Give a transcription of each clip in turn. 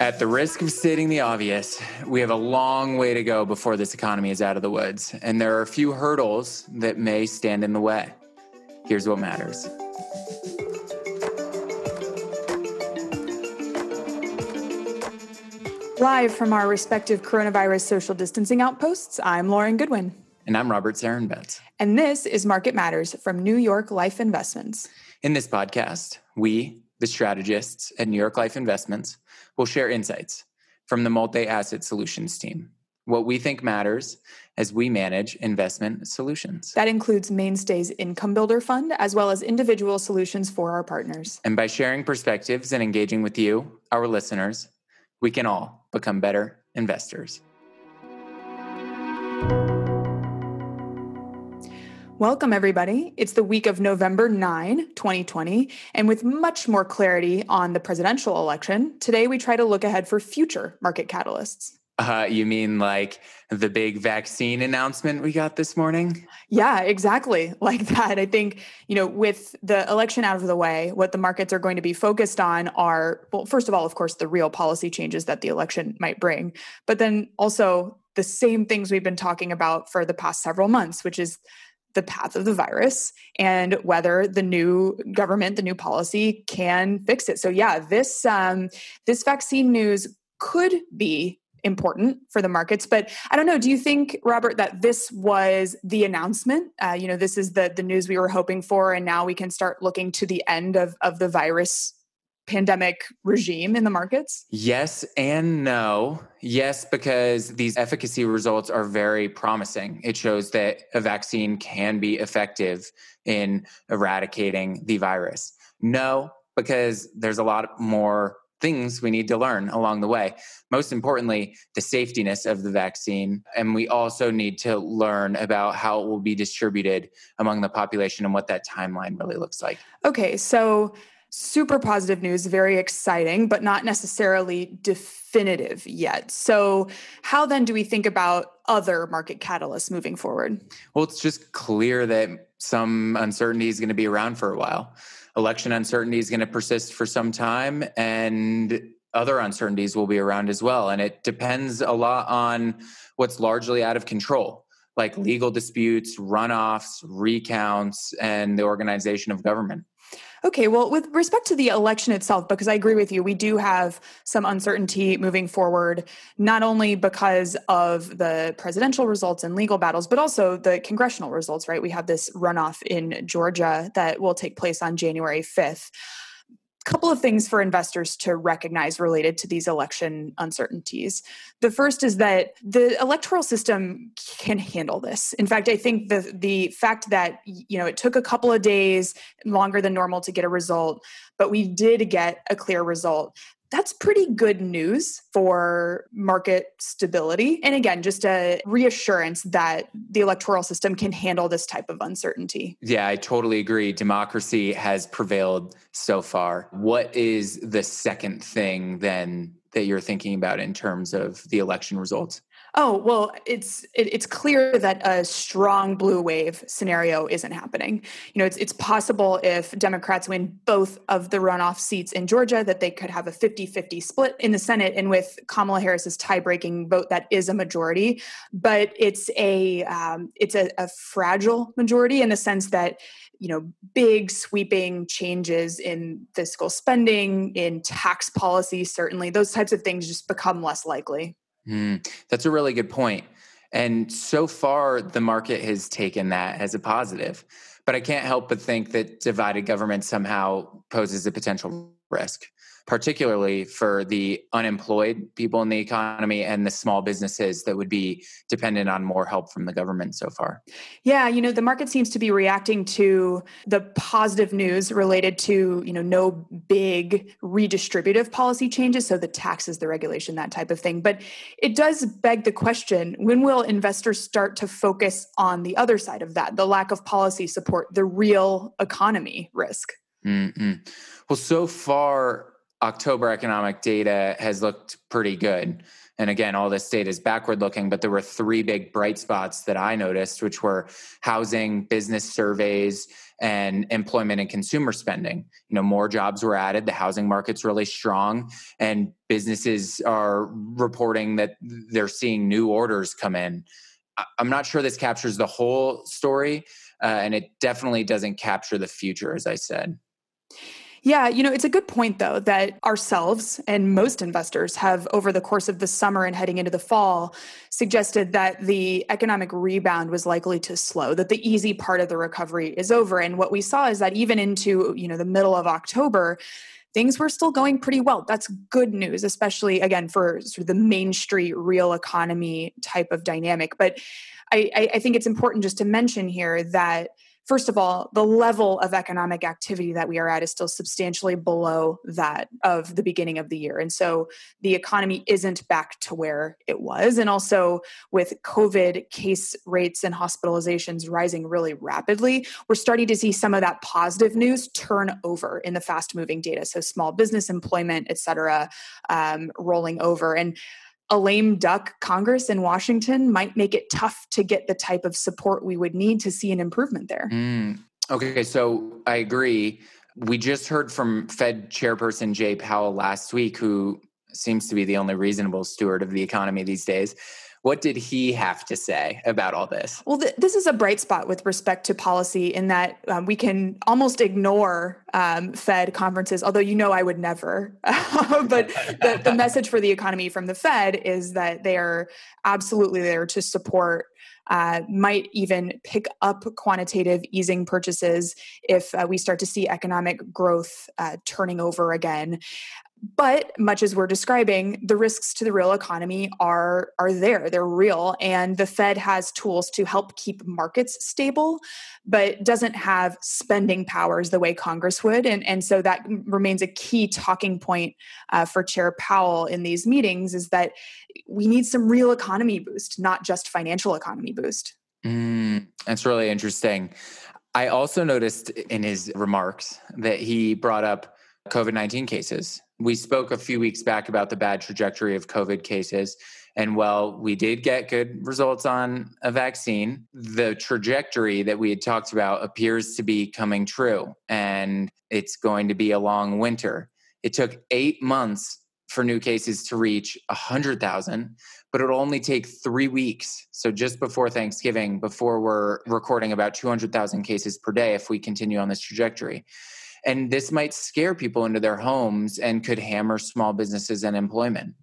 At the risk of stating the obvious, we have a long way to go before this economy is out of the woods, and there are a few hurdles that may stand in the way. Here's what matters. Live from our respective coronavirus social distancing outposts, I'm Lauren Goodwin. And I'm Robert Sarenbetz. And this is Market Matters from New York Life Investments. In this podcast, we, the strategists at New York Life Investments, will share insights from the multi asset solutions team, what we think matters as we manage investment solutions. That includes Mainstay's Income Builder Fund, as well as individual solutions for our partners. And by sharing perspectives and engaging with you, our listeners, we can all become better investors. Welcome, everybody. It's the week of November 9, 2020. And with much more clarity on the presidential election, today we try to look ahead for future market catalysts. Uh, you mean like the big vaccine announcement we got this morning? Yeah, exactly. Like that. I think, you know, with the election out of the way, what the markets are going to be focused on are, well, first of all, of course, the real policy changes that the election might bring, but then also the same things we've been talking about for the past several months, which is the path of the virus and whether the new government, the new policy can fix it. So yeah, this um, this vaccine news could be important for the markets but i don't know do you think robert that this was the announcement uh, you know this is the the news we were hoping for and now we can start looking to the end of of the virus pandemic regime in the markets? Yes and no. Yes, because these efficacy results are very promising. It shows that a vaccine can be effective in eradicating the virus. No, because there's a lot more things we need to learn along the way. Most importantly, the safetiness of the vaccine. And we also need to learn about how it will be distributed among the population and what that timeline really looks like. Okay, so super positive news, very exciting, but not necessarily definitive yet. So, how then do we think about other market catalysts moving forward? Well, it's just clear that some uncertainty is going to be around for a while. Election uncertainty is going to persist for some time, and other uncertainties will be around as well. And it depends a lot on what's largely out of control like legal disputes, runoffs, recounts, and the organization of government. Okay, well, with respect to the election itself, because I agree with you, we do have some uncertainty moving forward, not only because of the presidential results and legal battles, but also the congressional results, right? We have this runoff in Georgia that will take place on January 5th couple of things for investors to recognize related to these election uncertainties. The first is that the electoral system can handle this. In fact, I think the the fact that you know it took a couple of days longer than normal to get a result, but we did get a clear result that's pretty good news for market stability. And again, just a reassurance that the electoral system can handle this type of uncertainty. Yeah, I totally agree. Democracy has prevailed so far. What is the second thing then that you're thinking about in terms of the election results? Oh well, it's it, it's clear that a strong blue wave scenario isn't happening. You know, it's it's possible if Democrats win both of the runoff seats in Georgia that they could have a 50-50 split in the Senate, and with Kamala Harris's tie-breaking vote, that is a majority. But it's a um, it's a, a fragile majority in the sense that you know big sweeping changes in fiscal spending in tax policy certainly those types of things just become less likely Mm, that's a really good point. And so far, the market has taken that as a positive. But I can't help but think that divided government somehow poses a potential risk particularly for the unemployed people in the economy and the small businesses that would be dependent on more help from the government so far? Yeah, you know, the market seems to be reacting to the positive news related to, you know, no big redistributive policy changes, so the taxes, the regulation, that type of thing. But it does beg the question, when will investors start to focus on the other side of that, the lack of policy support, the real economy risk? Mm-hmm. Well, so far October economic data has looked pretty good. And again, all this data is backward looking, but there were three big bright spots that I noticed, which were housing, business surveys, and employment and consumer spending. You know, more jobs were added, the housing market's really strong, and businesses are reporting that they're seeing new orders come in. I'm not sure this captures the whole story, uh, and it definitely doesn't capture the future, as I said. Yeah, you know, it's a good point, though, that ourselves and most investors have, over the course of the summer and heading into the fall, suggested that the economic rebound was likely to slow, that the easy part of the recovery is over. And what we saw is that even into, you know, the middle of October, things were still going pretty well. That's good news, especially again for sort of the main street real economy type of dynamic. But I, I think it's important just to mention here that first of all, the level of economic activity that we are at is still substantially below that of the beginning of the year. And so the economy isn't back to where it was. And also, with COVID case rates and hospitalizations rising really rapidly, we're starting to see some of that positive news turn over in the fast moving data. So, small business employment, et cetera, um, rolling over. And a lame duck Congress in Washington might make it tough to get the type of support we would need to see an improvement there. Mm, okay, so I agree. We just heard from Fed Chairperson Jay Powell last week, who seems to be the only reasonable steward of the economy these days. What did he have to say about all this? Well, th- this is a bright spot with respect to policy in that um, we can almost ignore um, Fed conferences, although you know I would never. but the, the message for the economy from the Fed is that they are absolutely there to support uh, might even pick up quantitative easing purchases if uh, we start to see economic growth uh, turning over again. But much as we're describing, the risks to the real economy are are there. They're real, and the Fed has tools to help keep markets stable, but doesn't have spending powers the way Congress would. And and so that remains a key talking point uh, for Chair Powell in these meetings is that we need some real economy boost, not just financial economy boost. Mm, that's really interesting. I also noticed in his remarks that he brought up COVID 19 cases we spoke a few weeks back about the bad trajectory of COVID cases. And while we did get good results on a vaccine, the trajectory that we had talked about appears to be coming true. And it's going to be a long winter. It took eight months for new cases to reach 100,000, but it'll only take three weeks. So just before Thanksgiving, before we're recording about 200,000 cases per day, if we continue on this trajectory and this might scare people into their homes and could hammer small businesses and employment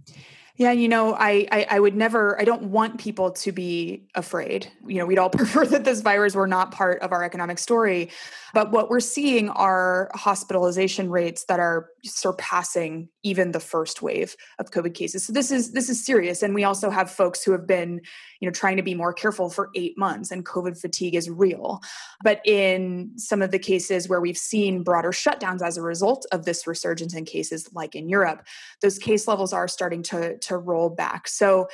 yeah, you know, I, I, I would never. I don't want people to be afraid. You know, we'd all prefer that this virus were not part of our economic story, but what we're seeing are hospitalization rates that are surpassing even the first wave of COVID cases. So this is this is serious, and we also have folks who have been, you know, trying to be more careful for eight months, and COVID fatigue is real. But in some of the cases where we've seen broader shutdowns as a result of this resurgence in cases, like in Europe, those case levels are starting to to roll back. So,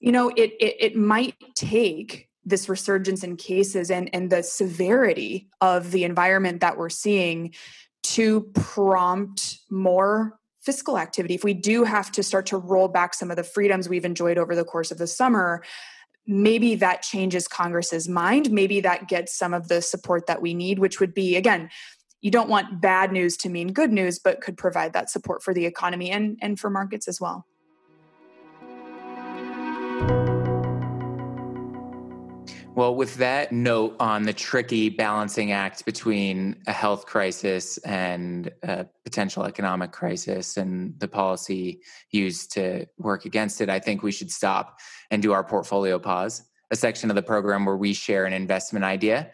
you know, it, it, it might take this resurgence in cases and, and the severity of the environment that we're seeing to prompt more fiscal activity. If we do have to start to roll back some of the freedoms we've enjoyed over the course of the summer, maybe that changes Congress's mind. Maybe that gets some of the support that we need, which would be, again, you don't want bad news to mean good news, but could provide that support for the economy and, and for markets as well. Well, with that note on the tricky balancing act between a health crisis and a potential economic crisis and the policy used to work against it, I think we should stop and do our portfolio pause, a section of the program where we share an investment idea.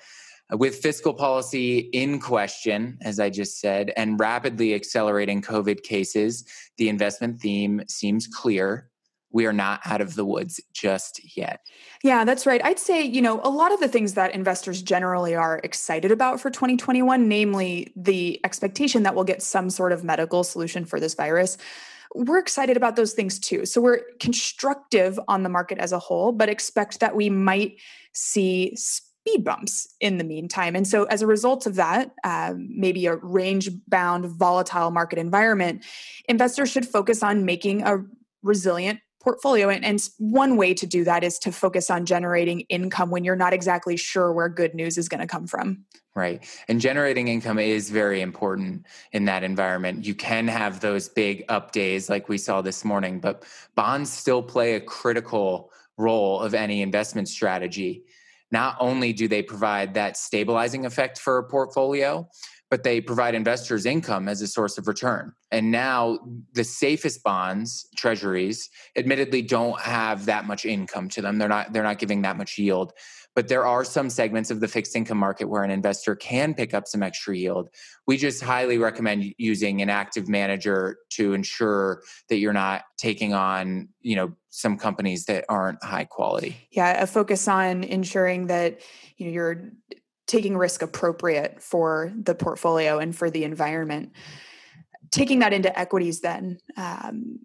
With fiscal policy in question, as I just said, and rapidly accelerating COVID cases, the investment theme seems clear we are not out of the woods just yet. Yeah, that's right. I'd say, you know, a lot of the things that investors generally are excited about for 2021, namely the expectation that we'll get some sort of medical solution for this virus, we're excited about those things too. So we're constructive on the market as a whole, but expect that we might see speed bumps in the meantime. And so, as a result of that, um, maybe a range bound, volatile market environment, investors should focus on making a resilient portfolio. And, and one way to do that is to focus on generating income when you're not exactly sure where good news is going to come from. Right. And generating income is very important in that environment. You can have those big up days like we saw this morning, but bonds still play a critical role of any investment strategy. Not only do they provide that stabilizing effect for a portfolio, but they provide investors income as a source of return. And now the safest bonds, treasuries, admittedly don't have that much income to them. They're not they're not giving that much yield. But there are some segments of the fixed income market where an investor can pick up some extra yield. We just highly recommend using an active manager to ensure that you're not taking on, you know, some companies that aren't high quality. Yeah, a focus on ensuring that you know you're taking risk appropriate for the portfolio and for the environment. Taking that into equities, then, um,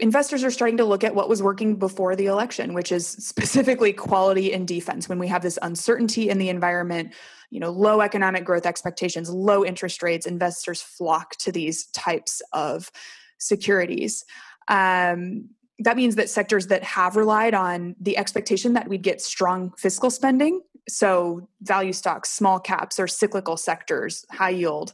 investors are starting to look at what was working before the election, which is specifically quality and defense. When we have this uncertainty in the environment, you know, low economic growth expectations, low interest rates, investors flock to these types of securities. Um, that means that sectors that have relied on the expectation that we'd get strong fiscal spending so value stocks, small caps, or cyclical sectors, high yield.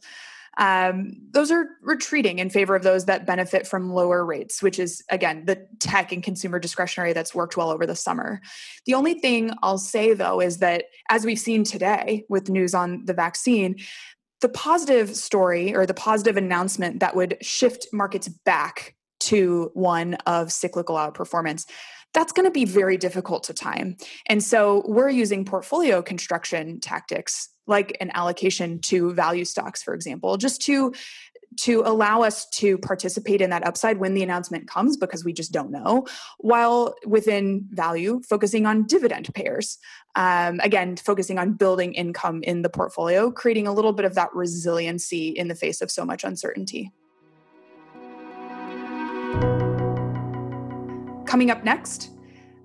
Um, those are retreating in favor of those that benefit from lower rates, which is, again, the tech and consumer discretionary that's worked well over the summer. The only thing I'll say, though, is that as we've seen today with news on the vaccine, the positive story or the positive announcement that would shift markets back to one of cyclical outperformance that's going to be very difficult to time. And so we're using portfolio construction tactics like an allocation to value stocks for example just to to allow us to participate in that upside when the announcement comes because we just don't know while within value focusing on dividend payers um, again focusing on building income in the portfolio creating a little bit of that resiliency in the face of so much uncertainty Coming up next,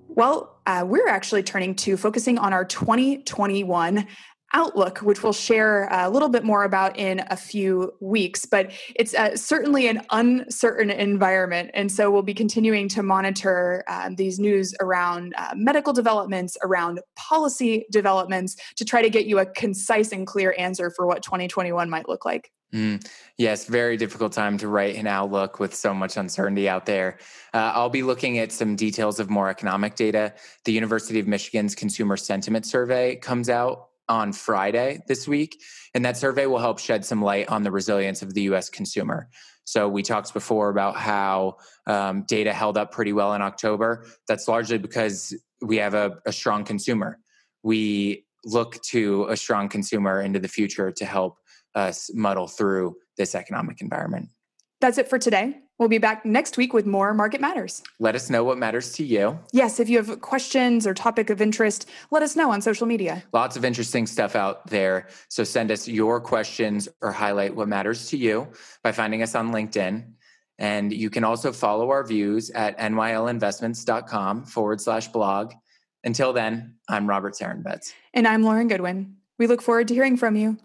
well, uh, we're actually turning to focusing on our 2021 outlook, which we'll share a little bit more about in a few weeks. But it's uh, certainly an uncertain environment. And so we'll be continuing to monitor um, these news around uh, medical developments, around policy developments to try to get you a concise and clear answer for what 2021 might look like. Mm, yes, very difficult time to write an outlook with so much uncertainty out there. Uh, I'll be looking at some details of more economic data. The University of Michigan's Consumer Sentiment Survey comes out on Friday this week, and that survey will help shed some light on the resilience of the US consumer. So, we talked before about how um, data held up pretty well in October. That's largely because we have a, a strong consumer. We look to a strong consumer into the future to help us muddle through this economic environment. That's it for today. We'll be back next week with more Market Matters. Let us know what matters to you. Yes, if you have questions or topic of interest, let us know on social media. Lots of interesting stuff out there. So send us your questions or highlight what matters to you by finding us on LinkedIn. And you can also follow our views at nylinvestments.com forward slash blog. Until then, I'm Robert Sarenbetz. And I'm Lauren Goodwin. We look forward to hearing from you.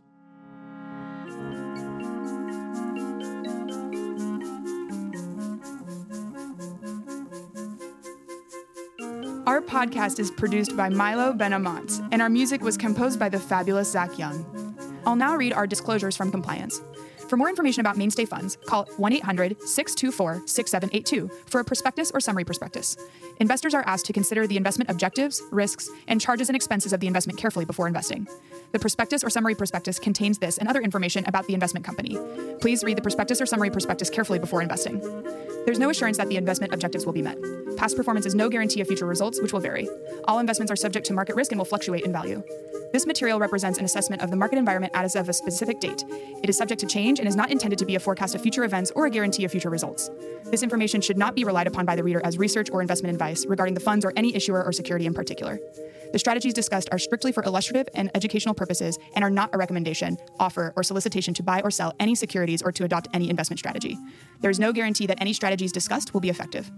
Podcast is produced by Milo Benamont, and our music was composed by the fabulous Zach Young. I'll now read our disclosures from compliance. For more information about mainstay funds, call 1 800 624 6782 for a prospectus or summary prospectus. Investors are asked to consider the investment objectives, risks, and charges and expenses of the investment carefully before investing. The prospectus or summary prospectus contains this and other information about the investment company. Please read the prospectus or summary prospectus carefully before investing. There's no assurance that the investment objectives will be met. Past performance is no guarantee of future results, which will vary. All investments are subject to market risk and will fluctuate in value. This material represents an assessment of the market environment as of a specific date. It is subject to change and is not intended to be a forecast of future events or a guarantee of future results. This information should not be relied upon by the reader as research or investment advice regarding the funds or any issuer or security in particular. The strategies discussed are strictly for illustrative and educational purposes and are not a recommendation, offer, or solicitation to buy or sell any securities or to adopt any investment strategy. There is no guarantee that any strategies discussed will be effective.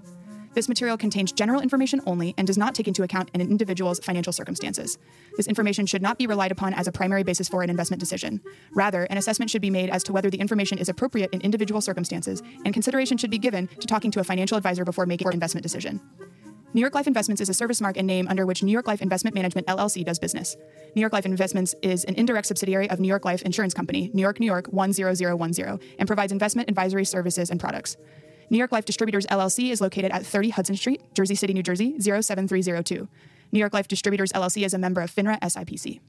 This material contains general information only and does not take into account an individual's financial circumstances. This information should not be relied upon as a primary basis for an investment decision. Rather, an assessment should be made as to whether the information is appropriate in individual circumstances, and consideration should be given to talking to a financial advisor before making an investment decision. New York Life Investments is a service mark and name under which New York Life Investment Management LLC does business. New York Life Investments is an indirect subsidiary of New York Life Insurance Company, New York, New York 10010, and provides investment advisory services and products. New York Life Distributors LLC is located at 30 Hudson Street, Jersey City, New Jersey 07302. New York Life Distributors LLC is a member of FINRA SIPC.